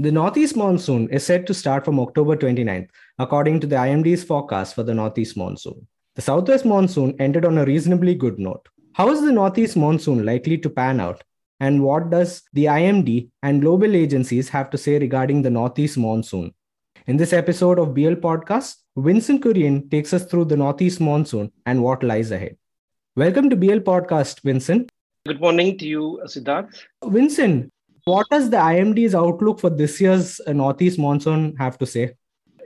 The Northeast monsoon is set to start from October 29th, according to the IMD's forecast for the Northeast monsoon. The Southwest monsoon ended on a reasonably good note. How is the Northeast monsoon likely to pan out? And what does the IMD and global agencies have to say regarding the Northeast monsoon? In this episode of BL Podcast, Vinson Kurian takes us through the Northeast monsoon and what lies ahead. Welcome to BL Podcast, Vinson. Good morning to you, Siddharth. Vinson, what does the IMD's outlook for this year's uh, Northeast monsoon have to say?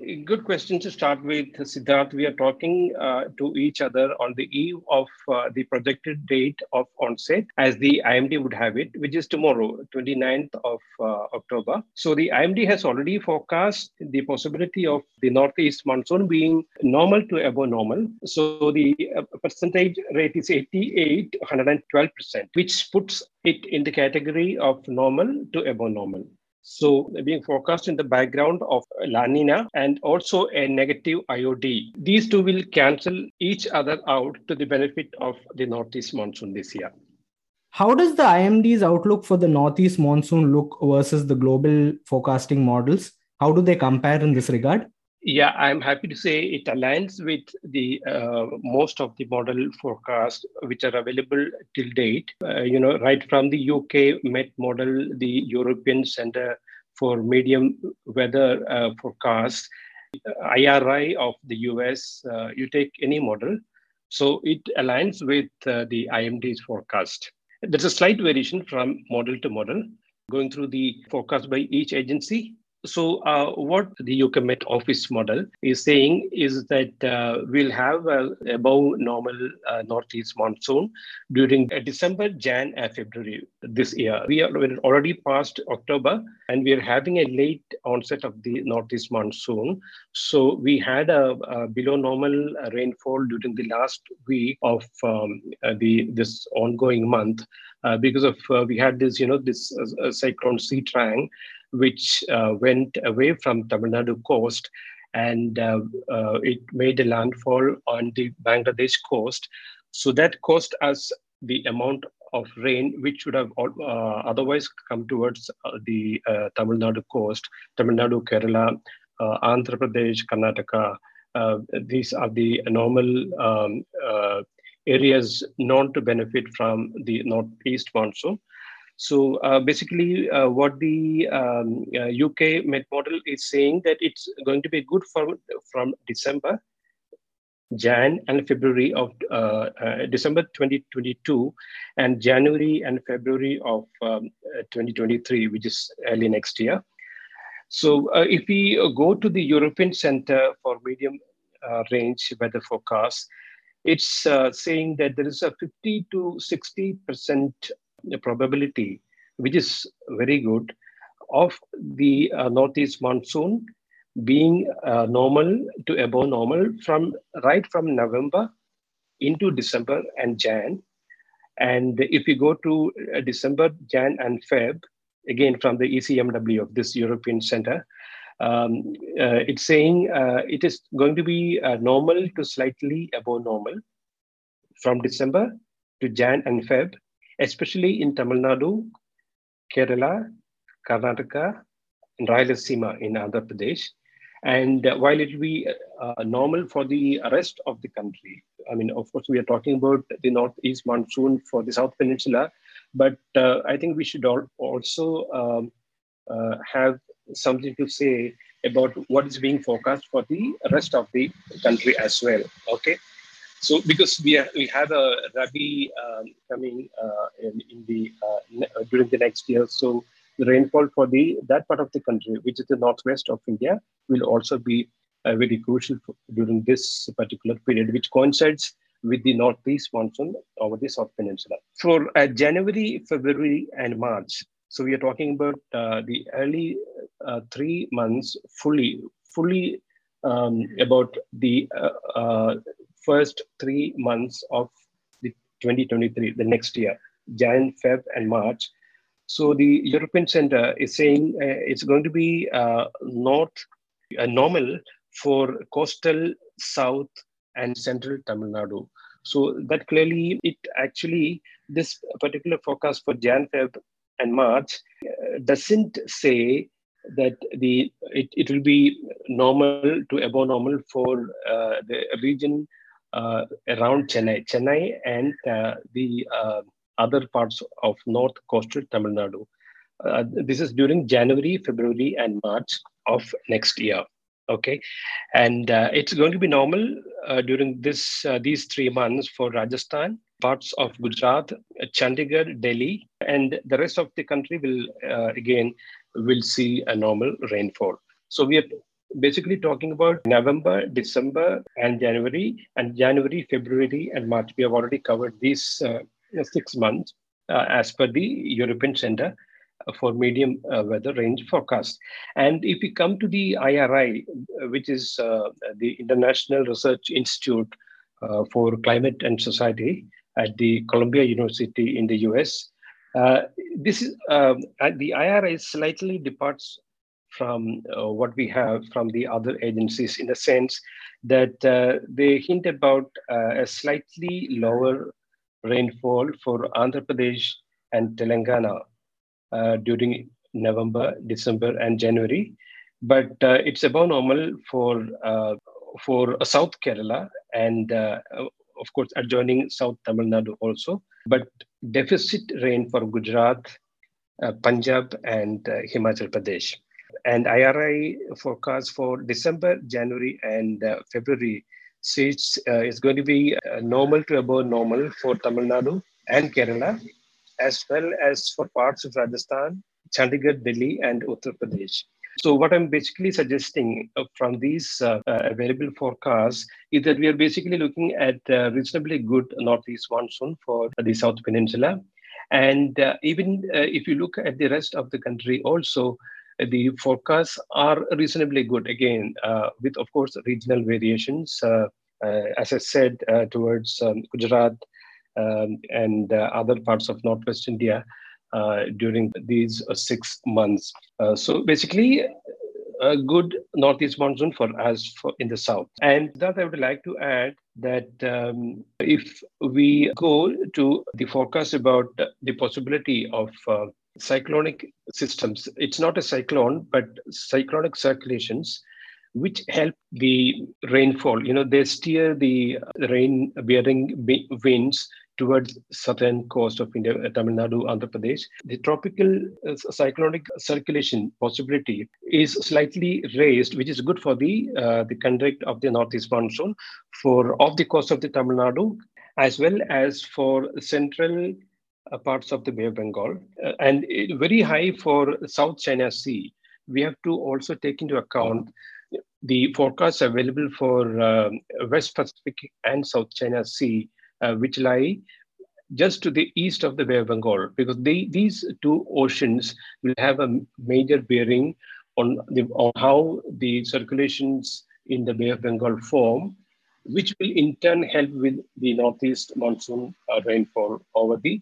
Good question to start with, Siddharth. We are talking uh, to each other on the eve of uh, the projected date of onset, as the IMD would have it, which is tomorrow, 29th of uh, October. So the IMD has already forecast the possibility of the northeast monsoon being normal to above normal. So the uh, percentage rate is 88, 112%, which puts it in the category of normal to above normal. So being forecast in the background of La Nina and also a negative IOD. These two will cancel each other out to the benefit of the Northeast monsoon this year. How does the IMD's outlook for the Northeast monsoon look versus the global forecasting models? How do they compare in this regard? Yeah, I'm happy to say it aligns with the uh, most of the model forecasts which are available till date. Uh, you know, right from the UK Met model, the European Center for Medium Weather uh, Forecast, IRI of the US, uh, you take any model. So it aligns with uh, the IMD's forecast. There's a slight variation from model to model, going through the forecast by each agency so, uh, what the UK Met Office model is saying is that uh, we'll have a above normal uh, northeast monsoon during uh, December, Jan, and February this year. We are already past October, and we are having a late onset of the northeast monsoon. So, we had a, a below normal rainfall during the last week of um, uh, the this ongoing month uh, because of we had this, you know, this cyclone Sitrang which uh, went away from Tamil Nadu coast and uh, uh, it made a landfall on the Bangladesh coast. So that cost us the amount of rain which would have uh, otherwise come towards uh, the uh, Tamil Nadu coast, Tamil Nadu, Kerala, Andhra Pradesh, Karnataka. these are the normal um, areas known to benefit from the northeast monsoon. So uh, basically, uh, what the um, uh, UK Met model is saying that it's going to be good for from December, Jan and February of uh, uh, December 2022, and January and February of um, uh, 2023, which is early next year. So if we go to the European Center for Medium Range Weather Forecast, it's saying that there is a 50 to 60 percent probability, which is very good, of the uh, northeast monsoon being uh, normal to above normal from right from November into December and Jan. And if you go to uh, December, Jan, and Feb, again from the ECMW of this European Center, um, uh, it's saying uh, it is going to be uh, normal to slightly above normal from December to Jan and Feb, especially in Tamil Nadu, Kerala, Karnataka, and Rayalaseema in Andhra Pradesh. And uh, while it will be uh, normal for the rest of the country, I mean, of course, we are talking about the northeast monsoon for the South Peninsula, but uh, I think we should also um, uh, have something to say about what is being forecast for the rest of the country as well. Okay. So because we are, we have a Rabi um, coming uh, in, in, the uh, uh, during the next year, so the rainfall for the that part of the country, which is the northwest of India, will also be uh, very crucial for, during this particular period, which coincides with the northeast monsoon over the South Peninsula. For uh, January, February, and March, so we are talking about uh, the early three months fully, fully um, about the first three months of the 2023, the next year, Jan, Feb, and March. So the European Center is saying uh, it's going to be uh, not a normal for coastal south and central Tamil Nadu. So that clearly, it actually, this particular forecast for Jan, Feb, and March uh, doesn't say that the it, it will be normal to above normal for uh, the region uh, around Chennai, Chennai and uh, the uh, other parts of north coastal Tamil Nadu. Uh, this is during January, February, and March of next year. Okay, and uh, it's going to be normal during this these three months for Rajasthan, parts of Gujarat, Chandigarh, Delhi, and the rest of the country will again will see a normal rainfall. So we are basically talking about November, December, and January, and January, February, and March. We have already covered these uh, six months uh, as per the European Center for Medium uh, Weather Range Forecast. And if we come to the IRI, which is uh, the International Research Institute uh, for Climate and Society at the Columbia University in the US, uh, this is um, the IRI slightly departs from uh, what we have from the other agencies in the sense that uh, they hint about uh, a slightly lower rainfall for Andhra Pradesh and Telangana uh, during November, December, and January. But uh, it's above normal for for South Kerala and of course adjoining South Tamil Nadu also. But deficit rain for Gujarat, uh, Punjab, and uh, Himachal Pradesh. And IRI forecast for December, January, and uh, February says uh, it's going to be uh, normal to above normal for Tamil Nadu and Kerala, as well as for parts of Rajasthan, Chandigarh, Delhi, and Uttar Pradesh. So what I'm basically suggesting uh, from these uh, uh, available forecasts is that we are basically looking at reasonably good northeast monsoon for the South Peninsula. And even if you look at the rest of the country also, the forecasts are reasonably good again uh, with of course regional variations uh, uh, as i said towards um, gujarat um, and other parts of northwest india during these six months. So basically, a good northeast monsoon for us for in the south. And that I would like to add that um, if we go to the forecast about the possibility of uh, cyclonic systems, it's not a cyclone, but cyclonic circulations which help the rainfall. You know, they steer the rain bearing winds towards southern coast of India, Tamil Nadu, Andhra Pradesh. The tropical uh, cyclonic circulation possibility is slightly raised, which is good for the uh, the conduct of the northeast monsoon for off the coast of the Tamil Nadu, as well as for central parts of the Bay of Bengal, uh, and very high for South China Sea. We have to also take into account the forecasts available for uh, West Pacific and South China Sea uh, which lie just to the east of the Bay of Bengal, because they, these two oceans will have a major bearing on, the, on how the circulations in the Bay of Bengal form, which will in turn help with the northeast monsoon uh, rainfall over the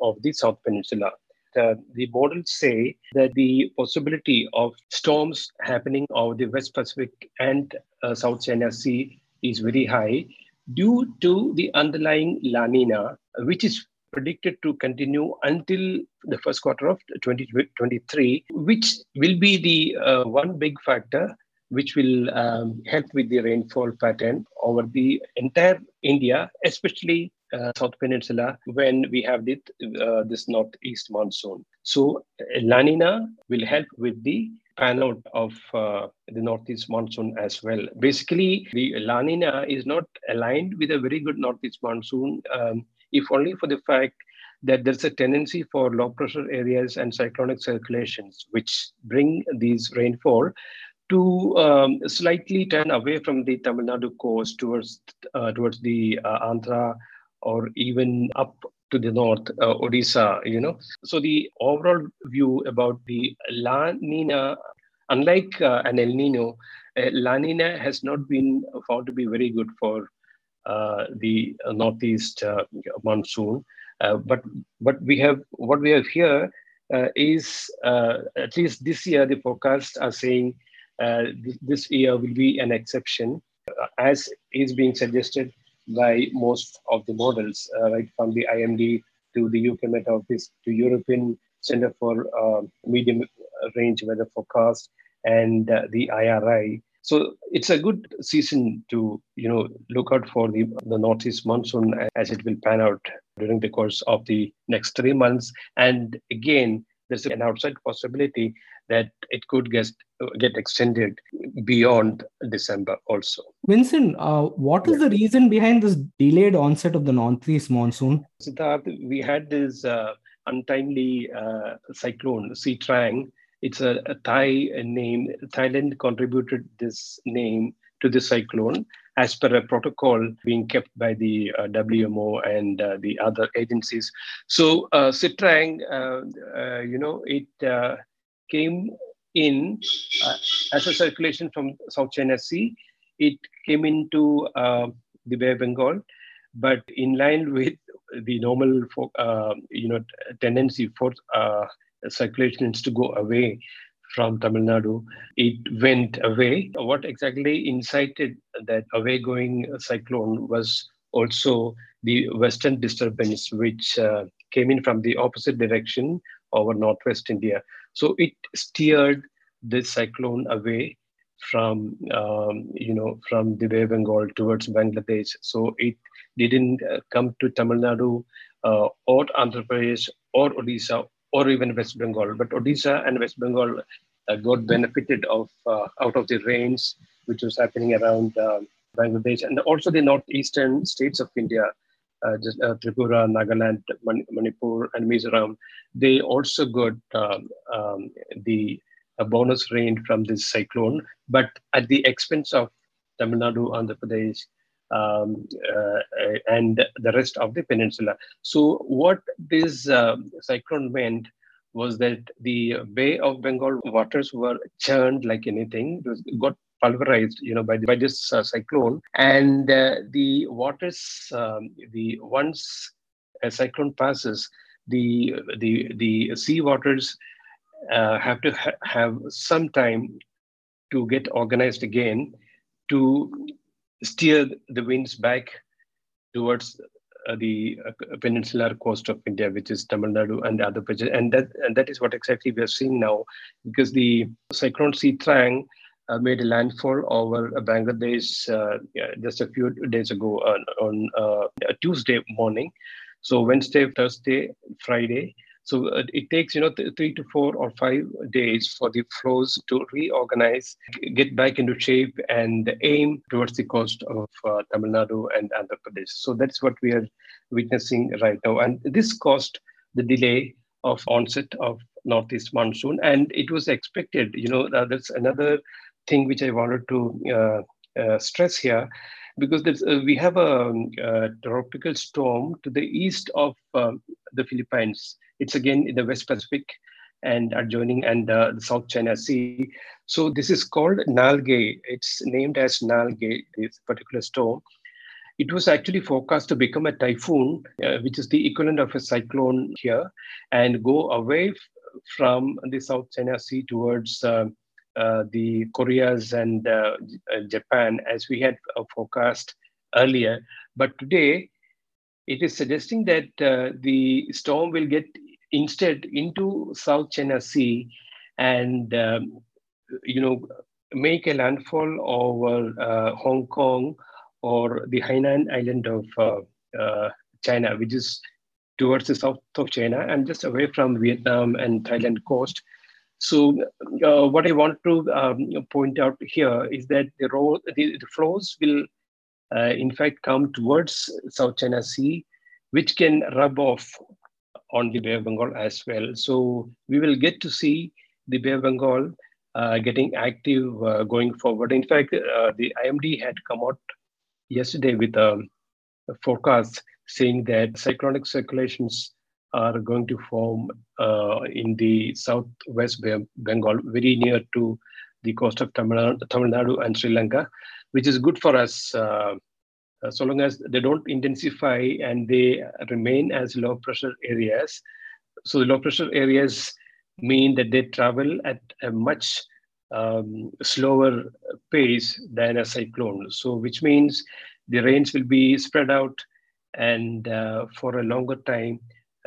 of the South Peninsula. Uh, the models say that the possibility of storms happening over the West Pacific and uh, South China Sea is very high, due to the underlying La Nina, which is predicted to continue until the first quarter of 2023, which will be the uh, one big factor which will um, help with the rainfall pattern over the entire India, especially uh, South Peninsula, when we have this, uh, this northeast monsoon. So La Nina will help with the pan out of uh, the northeast monsoon as well. Basically, the La Nina is not aligned with a very good northeast monsoon, um, if only for the fact that there's a tendency for low pressure areas and cyclonic circulations, which bring these rainfall to um, slightly turn away from the Tamil Nadu coast towards uh, towards the uh, Andhra or even up to the north, uh, Odisha, you know. So the overall view about the La Nina, unlike uh, an El Nino, uh, La Nina has not been found to be very good for uh, the northeast uh, monsoon. Uh, but but we have what we have here is at least this year the forecasts are saying th- this year will be an exception, as is being suggested by most of the models, uh, right from the IMD to the UK Met Office to European Center for uh, Medium range weather forecast and uh, the IRI. So it's a good season to you know look out for the the northeast monsoon as it will pan out during the course of the next three months. And again, there's an outside possibility that it could get get extended beyond December also. Vinson, uh, what is yeah. the reason behind this delayed onset of the northeast monsoon? Siddharth, we had this uh, untimely uh, cyclone, Sitrang. It's a, a Thai name. Thailand contributed this name to the cyclone as per a protocol being kept by the uh, WMO and uh, the other agencies. So uh, Sitrang, uh, uh, you know, it uh, came in uh, as a circulation from South China Sea. It came into the Bay of Bengal, but in line with the normal, you know, tendency for circulations to go away from Tamil Nadu. It went away. What exactly incited that away going cyclone was also the western disturbance, which uh, came in from the opposite direction over northwest India. So it steered this cyclone away from um, you know from the Bay Bengal towards Bangladesh. So it didn't uh, come to Tamil Nadu uh, or Andhra Pradesh or Odisha or even West Bengal. But Odisha and West Bengal uh, got benefited of uh, out of the rains which was happening around um, Bangladesh and also the northeastern states of India, uh, just, uh, Tripura, Nagaland, Man- Manipur, and Mizoram. They also got um, um, the bonus rain from this cyclone, but at the expense of Tamil Nadu, Andhra Pradesh, um, uh, and the rest of the peninsula. So, what this uh, cyclone meant was that the Bay of Bengal waters were churned like anything. It was, got pulverized, you know, by, the, by this uh, cyclone, and uh, the waters, um, the once a cyclone passes, the the the sea waters uh, have to ha- have some time to get organized again to steer the winds back towards the peninsular coast of India, which is Tamil Nadu and other places. And that, and that is what exactly we are seeing now, because the cyclone Sitrang uh, made a landfall over Bangladesh uh, just a few days ago on, on uh, Tuesday morning. So Wednesday, Thursday, Friday, so uh, it takes, you know, th- three to four or five days for the flows to reorganize, get back into shape, and aim towards the coast of uh, Tamil Nadu and Andhra Pradesh. So that's what we are witnessing right now, and this caused the delay of onset of northeast monsoon, and it was expected. You know, uh, that's another thing which I wanted to uh, uh, stress here because uh, we have a, a, tropical storm to the east of um, the Philippines. It's again in the West Pacific and adjoining and uh, the South China Sea. So this is called Nalgae. It's named as Nalgae, this particular storm. It was actually forecast to become a typhoon, uh, which is the equivalent of a cyclone here, and go away f- from the South China Sea towards uh, the Koreas and uh, uh, Japan, as we had forecast earlier. But today, it is suggesting that the storm will get instead into South China Sea and um, you know make a landfall over uh, Hong Kong or the Hainan island of uh, uh, China, which is towards the south of China and just away from Vietnam and Thailand coast. So uh, what I want to um, point out here is that the, the, the flows will uh, in fact come towards South China Sea, which can rub off on the Bay of Bengal as well. So we will get to see the Bay of Bengal uh, getting active uh, going forward. In fact, uh, the IMD had come out yesterday with a, a forecast saying that cyclonic circulations are going to form uh, in the southwest Bengal, very near to the coast of Tamil, Nadu and Sri Lanka, which is good for us uh, uh, so long as they don't intensify and they remain as low pressure areas. So the low pressure areas mean that they travel at a much um, slower pace than a cyclone. So which means the rains will be spread out and uh, for a longer time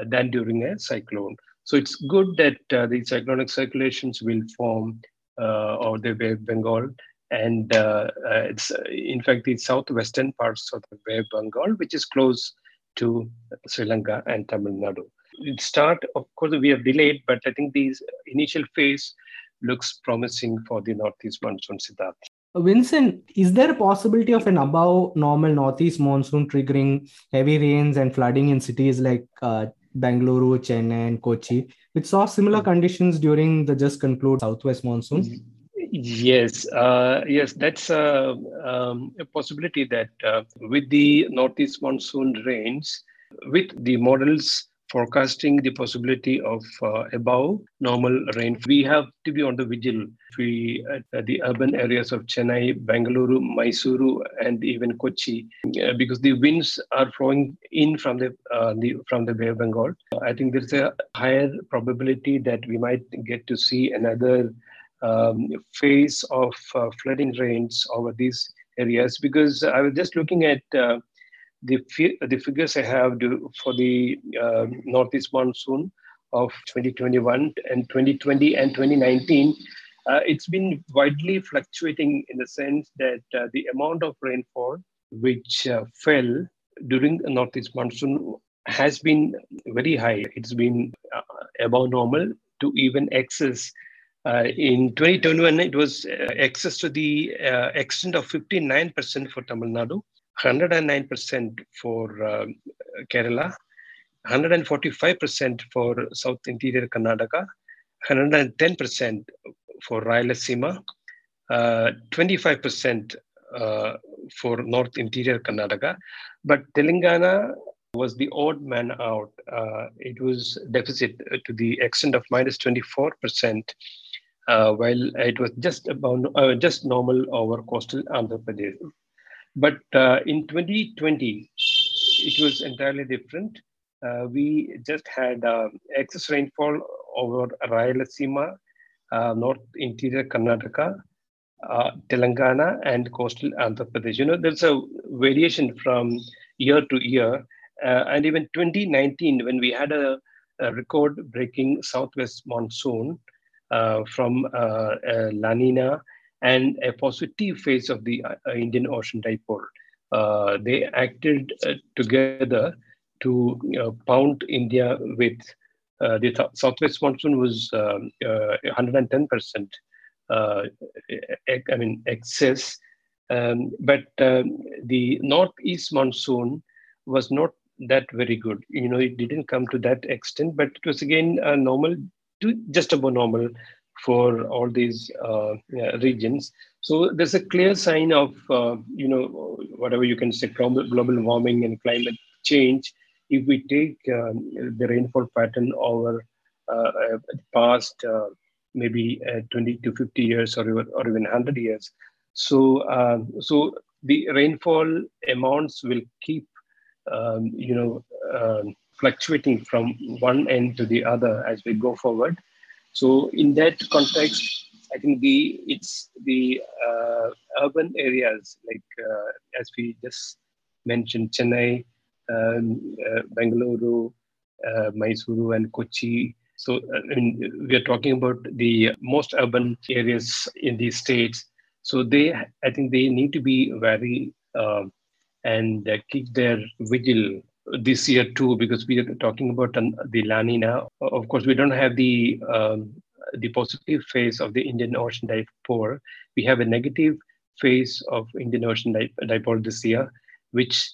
than during a cyclone. So it's good that uh, the cyclonic circulations will form uh, over the Bay of Bengal. And uh, uh, it's in fact the southwestern parts of the Bay of Bengal, which is close to Sri Lanka and Tamil Nadu. It start, of course, we are delayed, but I think these initial phase looks promising for the northeast monsoon, Siddharth. Vinson, is there a possibility of an above normal northeast monsoon triggering heavy rains and flooding in cities like uh, Bangalore, Chennai, and Kochi, which saw similar conditions during the just concluded southwest monsoon? Yes, uh, yes, that's a, um, a possibility that uh, with the northeast monsoon rains, with the models forecasting the possibility of uh, above normal rain. We have to be on the vigil. We uh, the urban areas of Chennai, Bangalore, Mysuru, and even Kochi, uh, because the winds are flowing in from the, uh, the from the Bay of Bengal. I think there's a higher probability that we might get to see another um, phase of uh, flooding rains over these areas because I was just looking at uh, the, the figures I have do, for the uh, Northeast monsoon of 2021 and 2020 and 2019, uh, it's been widely fluctuating in the sense that uh, the amount of rainfall which uh, fell during the Northeast monsoon has been very high. It's been uh, above normal to even excess. Uh, in 2021, it was excess to the extent of 59% for Tamil Nadu 109% for uh, Kerala, 145% for South Interior Karnataka, 110% for Rayalaseema, uh, 25% uh, for North Interior Karnataka. But Telangana was the odd man out. Uh, it was deficit to the extent of minus 24%. Uh, while it was just about uh, just normal over coastal Andhra Pradesh. But uh, in 2020, it was entirely different. Uh, we just had uh, excess rainfall over Rayalaseema, uh, North Interior Karnataka, uh, Telangana, and coastal Andhra Pradesh. You know, there's a variation from year to year. Uh, and even 2019, when we had a, a record-breaking southwest monsoon from La Nina and a positive phase of the uh, Indian Ocean Dipole. Uh, they acted uh, together to pound India with the th- southwest monsoon was 110 percent. I mean excess, um, but um, the northeast monsoon was not that very good. You know, it didn't come to that extent, but it was again normal to just above normal for all these uh, regions. So there's a clear sign of, uh, you know, whatever you can say, global, warming and climate change. If we take um, the rainfall pattern over uh, past uh, maybe uh, 20 to 50 years or, or even 100 years, so uh, so the rainfall amounts will keep, um, you know, um, fluctuating from one end to the other as we go forward so in that context, I think the it's the uh, urban areas like uh, as we just mentioned, Chennai, um, uh, Bangalore, uh, Mysuru, and Kochi. So uh, I mean, we are talking about the most urban areas in these states. So they, I think, they need to be very um, and uh, keep their vigil this year too, because we are talking about the La Nina. Of course, we don't have the um, the positive phase of the Indian Ocean dipole. We have a negative phase of Indian Ocean dipole this year, which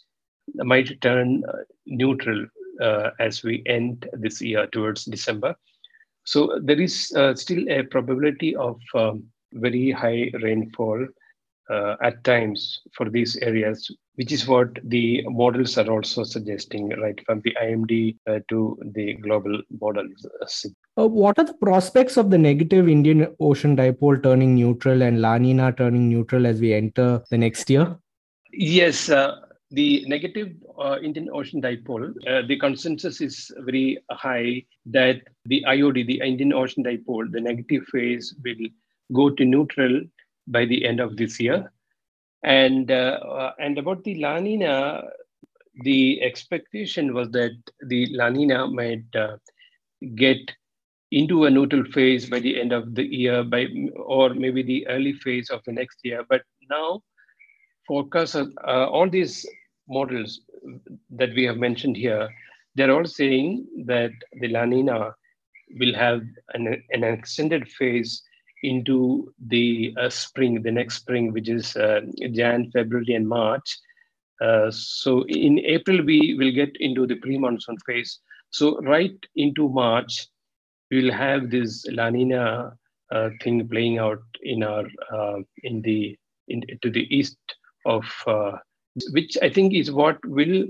might turn uh, neutral uh, as we end this year towards December. So there is uh, still a probability of um, very high rainfall uh, at times for these areas, which is what the models are also suggesting, right, from the IMD uh, to the global models. Uh, what are the prospects of the negative Indian Ocean dipole turning neutral and La Nina turning neutral as we enter the next year? Yes, uh, the negative uh, Indian Ocean dipole, uh, the consensus is very high that the IOD, the Indian Ocean dipole, the negative phase will go to neutral by the end of this year. And, uh, uh, and about the La Nina, the expectation was that the La Nina might uh, get into a neutral phase by the end of the year, by or maybe the early phase of the next year. But now, forecasts uh, all these models that we have mentioned here, they're all saying that the La Nina will have an, an extended phase into the uh, spring, the next spring, which is uh, Jan, February, and March. Uh, so in April, we will get into the pre-monsoon phase. So right into March, we will have this La Nina uh, thing playing out in our uh, in the in, to the east of uh, which I think is what will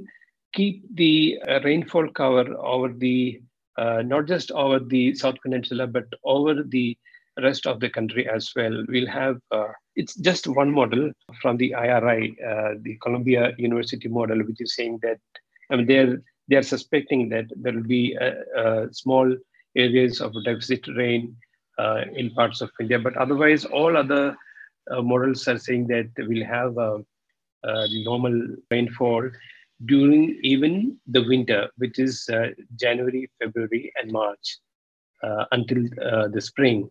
keep the rainfall cover over the not just over the South Peninsula but over the rest of the country as well. We'll have uh, it's just one model from the IRI, uh, the Columbia University model, which is saying that I mean they're they're suspecting that there will be a, a small areas of deficit rain uh, in parts of India, but otherwise all other uh, models are saying that we'll have normal rainfall during even the winter, which is uh, January, February, and March uh, until uh, the spring.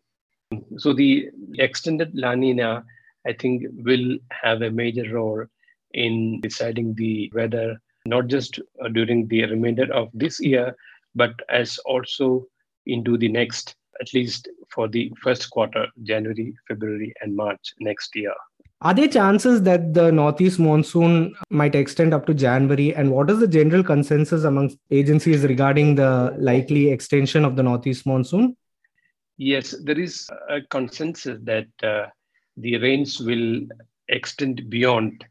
So the extended La Nina, I think, will have a major role in deciding the weather, not just uh, during the remainder of this year, but as also into the next, at least for the first quarter, January, February, and March next year. Are there chances that the northeast monsoon might extend up to January? And what is the general consensus among agencies regarding the likely extension of the northeast monsoon? Yes, there is a consensus that uh, the rains will extend beyond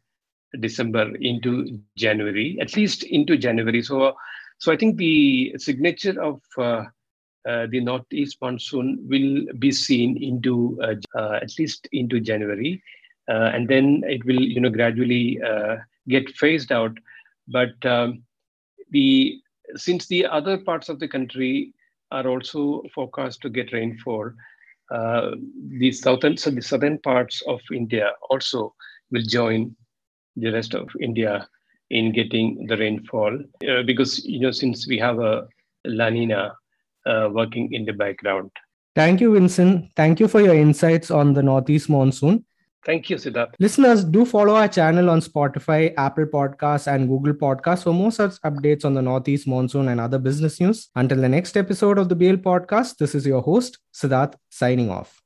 December into January, at least into January. So, so I think the signature of uh, uh, the northeast monsoon will be seen into uh, uh, at least into January, uh, and then it will you know gradually get phased out. But um, the since the other parts of the country are also forecast to get rainfall. Uh, the southern, so the southern parts of India also will join the rest of India in getting the rainfall uh, because you know since we have a La Nina uh, working in the background. Thank you, Vinson. Thank you for your insights on the Northeast monsoon. Thank you, Siddharth. Listeners, do follow our channel on Spotify, Apple Podcasts, and Google Podcasts for more such updates on the Northeast monsoon and other business news. Until the next episode of the BL Podcast, this is your host, Siddharth, signing off.